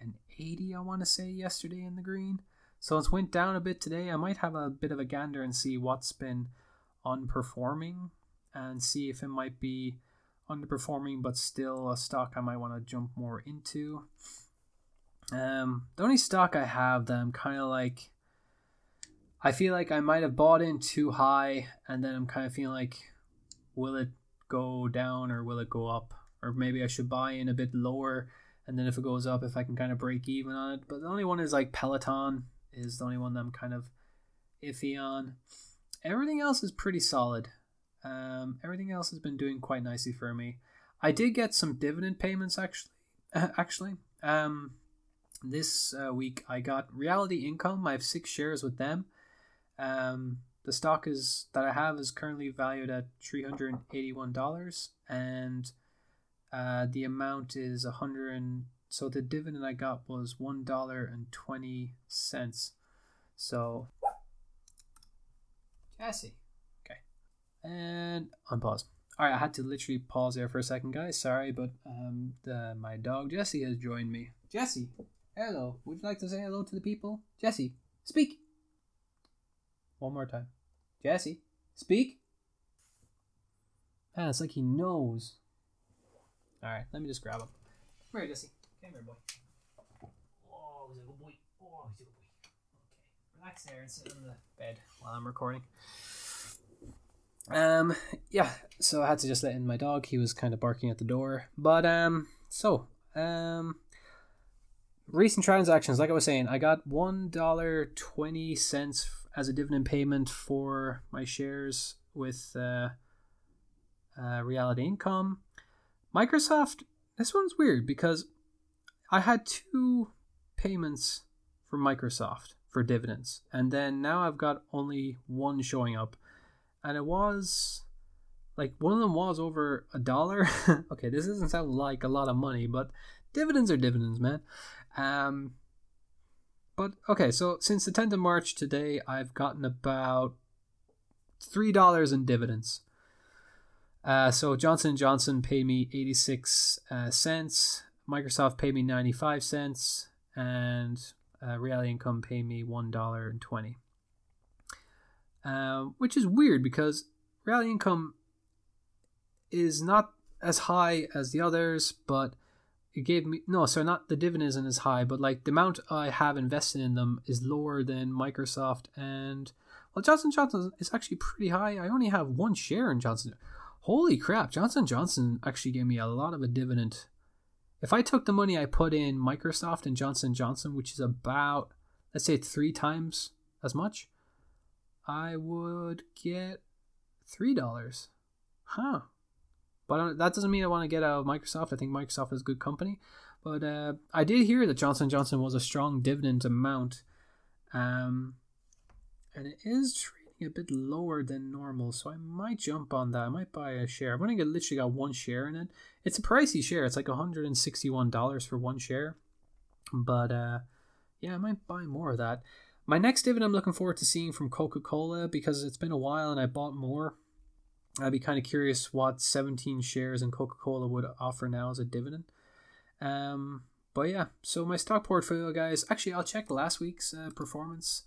and eighty. I want to say yesterday in the green. So it's went down a bit today. I might have a bit of a gander and see what's been unperforming and see if it might be underperforming but still a stock I might want to jump more into. Um, the only stock I have that I'm kind of like, I feel like I might have bought in too high, and then I'm kind of feeling like, will it go down or will it go up? Or maybe I should buy in a bit lower, and then if it goes up, if I can kind of break even on it. But the only one is like Peloton is the only one that I'm kind of iffy on. everything else is pretty solid. Um, everything else has been doing quite nicely for me. I did get some dividend payments actually. actually, um, this uh, week I got Reality Income. I have six shares with them. Um, the stock is that I have is currently valued at three hundred eighty-one dollars, and uh, the amount is a hundred. So the dividend I got was one dollar and twenty cents. So, Jesse, okay, and unpause. All right, I had to literally pause there for a second, guys. Sorry, but um, the, my dog Jesse has joined me. Jesse, hello. Would you like to say hello to the people? Jesse, speak. One more time. Jesse, speak. Man, it's like he knows. All right, let me just grab him. Come Jesse. Come here, boy. Oh, he's a good boy. Oh, he's a good boy. Okay, relax there and sit on the bed while I'm recording. Um, yeah. So I had to just let in my dog. He was kind of barking at the door. But um, so um, recent transactions. Like I was saying, I got one dollar twenty cents as a dividend payment for my shares with uh, uh, Reality Income. Microsoft, this one's weird because I had two payments from Microsoft for dividends, and then now I've got only one showing up, and it was like one of them was over a dollar. okay, this doesn't sound like a lot of money, but dividends are dividends, man. Um, but okay, so since the 10th of March today, I've gotten about three dollars in dividends. Uh, so Johnson Johnson paid me 86 uh, cents. Microsoft paid me 95 cents, and uh, Reality Income paid me one dollar and twenty. Um, which is weird because Reality Income is not as high as the others, but it gave me no so not the dividend isn't as high but like the amount i have invested in them is lower than microsoft and well johnson johnson is actually pretty high i only have one share in johnson holy crap johnson johnson actually gave me a lot of a dividend if i took the money i put in microsoft and johnson johnson which is about let's say three times as much i would get three dollars huh but that doesn't mean I want to get out of Microsoft. I think Microsoft is a good company. But uh, I did hear that Johnson Johnson was a strong dividend amount, um, and it is trading a bit lower than normal. So I might jump on that. I might buy a share. I've only got, literally got one share in it. It's a pricey share. It's like one hundred and sixty-one dollars for one share. But uh, yeah, I might buy more of that. My next dividend I'm looking forward to seeing from Coca Cola because it's been a while and I bought more I'd be kind of curious what 17 shares in Coca Cola would offer now as a dividend. Um, but yeah, so my stock portfolio, guys. Actually, I'll check last week's uh, performance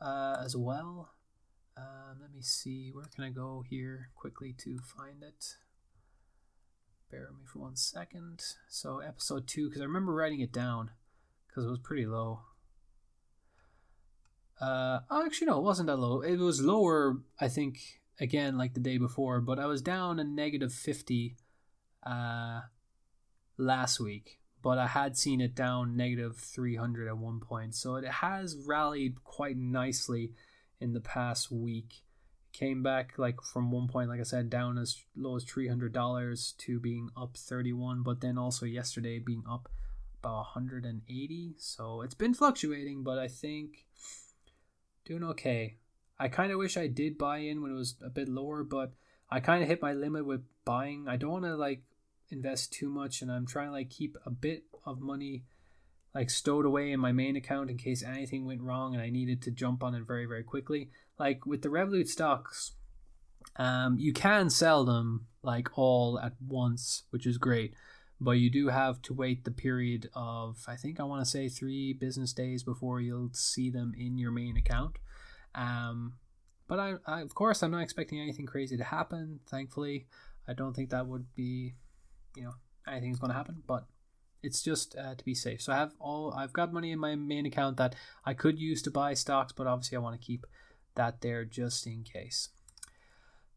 uh, as well. Um, let me see. Where can I go here quickly to find it? Bear with me for one second. So, episode two, because I remember writing it down because it was pretty low. Uh, oh, actually, no, it wasn't that low. It was lower, I think, again like the day before, but I was down a negative 50 uh, last week, but I had seen it down negative 300 at one point. So it has rallied quite nicely in the past week. Came back like from one point, like I said, down as low as $300 to being up 31, but then also yesterday being up about 180. So it's been fluctuating, but I think doing okay. I kind of wish I did buy in when it was a bit lower, but I kind of hit my limit with buying. I don't want to like invest too much, and I'm trying to like keep a bit of money like stowed away in my main account in case anything went wrong and I needed to jump on it very very quickly. Like with the Revolut stocks, um, you can sell them like all at once, which is great. But you do have to wait the period of I think I want to say three business days before you'll see them in your main account. Um, but I, I, of course, I'm not expecting anything crazy to happen. Thankfully, I don't think that would be, you know, anything's going to happen. But it's just uh, to be safe. So I have all, I've got money in my main account that I could use to buy stocks, but obviously I want to keep that there just in case.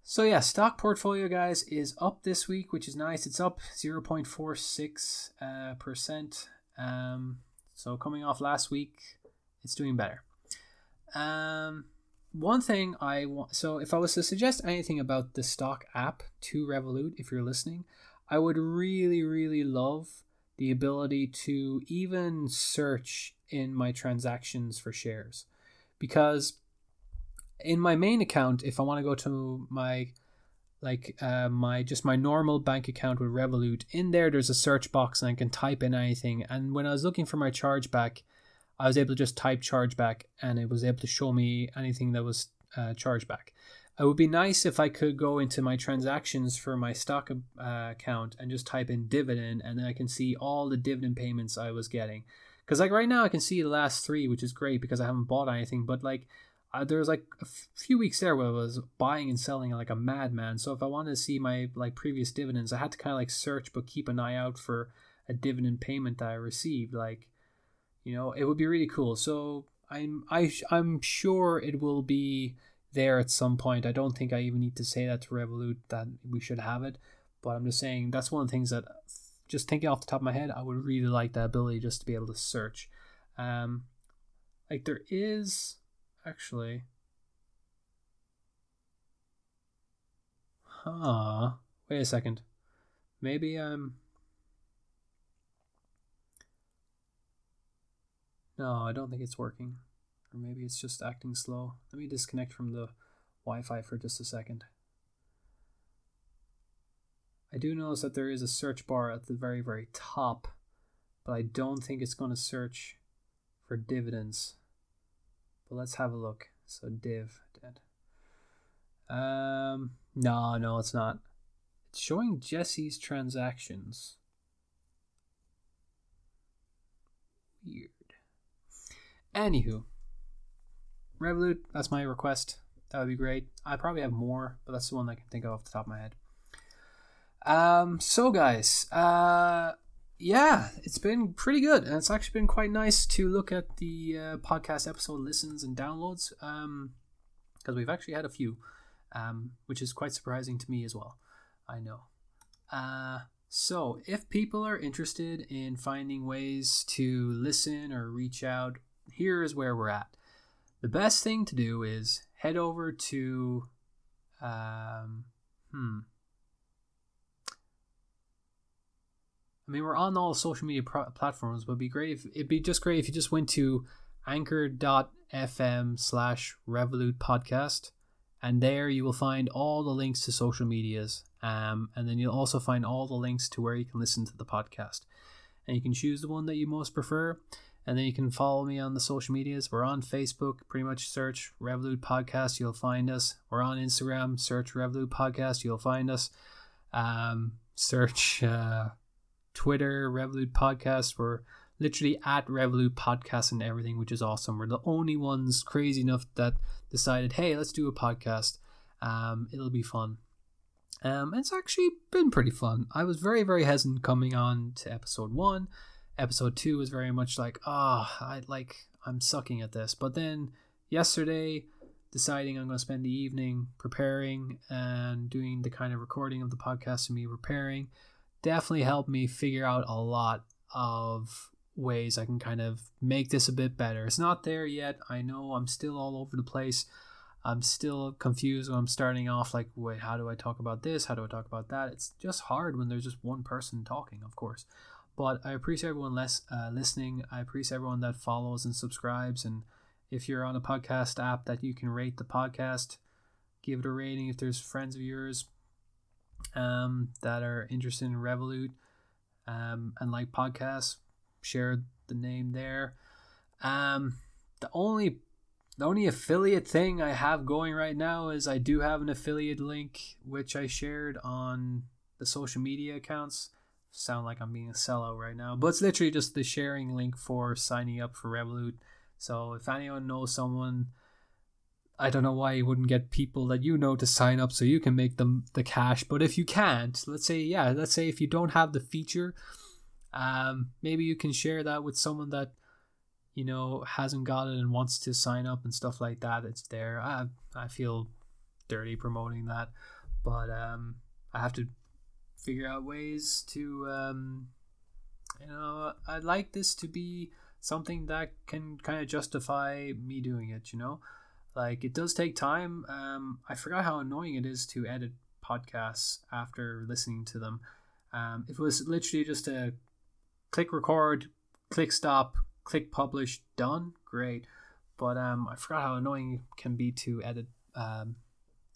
So yeah, stock portfolio guys is up this week, which is nice. It's up 0.46 uh, percent. Um, so coming off last week, it's doing better. Um, one thing I want so if I was to suggest anything about the stock app to Revolut, if you're listening, I would really, really love the ability to even search in my transactions for shares. Because in my main account, if I want to go to my like uh, my just my normal bank account with Revolut, in there there's a search box and I can type in anything. And when I was looking for my chargeback, I was able to just type chargeback and it was able to show me anything that was uh, chargeback. It would be nice if I could go into my transactions for my stock uh, account and just type in dividend, and then I can see all the dividend payments I was getting. Because like right now, I can see the last three, which is great because I haven't bought anything. But like uh, there was like a f- few weeks there where I was buying and selling like a madman. So if I wanted to see my like previous dividends, I had to kind of like search, but keep an eye out for a dividend payment that I received. Like, you know, it would be really cool. So I'm I I'm sure it will be there at some point. I don't think I even need to say that to Revolut that we should have it, but I'm just saying that's one of the things that just thinking off the top of my head, I would really like the ability just to be able to search. Um, like there is actually, huh? Wait a second. Maybe I'm. No, I don't think it's working. Or maybe it's just acting slow. Let me disconnect from the Wi Fi for just a second. I do notice that there is a search bar at the very, very top, but I don't think it's going to search for dividends. But let's have a look. So div dead. Um, no, no, it's not. It's showing Jesse's transactions. Weird. Anywho, Revolut, that's my request. That would be great. I probably have more, but that's the one I can think of off the top of my head. Um, so guys, uh, yeah, it's been pretty good, and it's actually been quite nice to look at the uh, podcast episode listens and downloads. Um, because we've actually had a few, um, which is quite surprising to me as well. I know. Uh, so if people are interested in finding ways to listen or reach out, here is where we're at the best thing to do is head over to um, hmm. I mean, we're on all social media pro- platforms, but it'd be great if it'd be just great if you just went to anchor.fm slash Revolut podcast and there you will find all the links to social medias um, and then you'll also find all the links to where you can listen to the podcast. And you can choose the one that you most prefer and then you can follow me on the social medias. We're on Facebook, pretty much search Revolut Podcast, you'll find us. We're on Instagram, search Revolut Podcast, you'll find us. Um, search uh, Twitter, Revolut Podcast. We're literally at Revolut Podcast and everything, which is awesome. We're the only ones crazy enough that decided, hey, let's do a podcast. Um, it'll be fun. Um, it's actually been pretty fun. I was very, very hesitant coming on to episode one episode two was very much like, ah, oh, I like I'm sucking at this. But then yesterday, deciding I'm going to spend the evening preparing and doing the kind of recording of the podcast and me preparing definitely helped me figure out a lot of ways I can kind of make this a bit better. It's not there yet. I know I'm still all over the place. I'm still confused when I'm starting off like, wait, how do I talk about this? How do I talk about that? It's just hard when there's just one person talking, of course. But I appreciate everyone less, uh, listening. I appreciate everyone that follows and subscribes. And if you're on a podcast app that you can rate the podcast, give it a rating. If there's friends of yours um, that are interested in Revolut um, and like podcasts, share the name there. Um, the only the only affiliate thing I have going right now is I do have an affiliate link which I shared on the social media accounts sound like I'm being a sellout right now, but it's literally just the sharing link for signing up for Revolut. So if anyone knows someone, I don't know why you wouldn't get people that you know to sign up so you can make them the cash. But if you can't, let's say yeah, let's say if you don't have the feature, um, maybe you can share that with someone that you know hasn't got it and wants to sign up and stuff like that. It's there. I I feel dirty promoting that, but um, I have to figure out ways to um, you know i'd like this to be something that can kind of justify me doing it you know Like it does take time. Um, I forgot how annoying it is to edit podcasts after listening to them. Um, it was literally just a click record, click stop, click publish, done. Great. But um, I forgot how annoying it can be to edit. Um,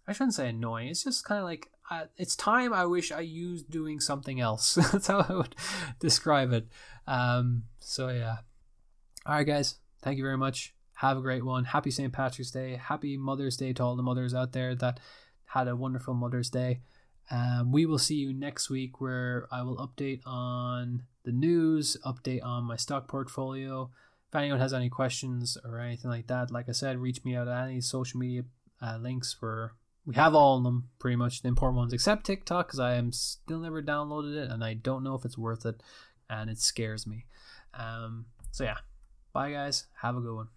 I shouldn't say annoying. It's just kind of like uh, it's time I wish I used doing something else. That's how I would describe it. Um, so yeah. All right, guys. Thank you very much. Have a great one. Happy St. Patrick's Day. Happy Mother's Day to all the mothers out there that had a wonderful Mother's Day. Um, we will see you next week where I will update on the news, update on my stock portfolio. If anyone has any questions or anything like that, like I said, reach me out at any social media uh, links where we have all of them, pretty much the important ones, except TikTok, because I am still never downloaded it and I don't know if it's worth it and it scares me. Um, so, yeah, bye guys. Have a good one.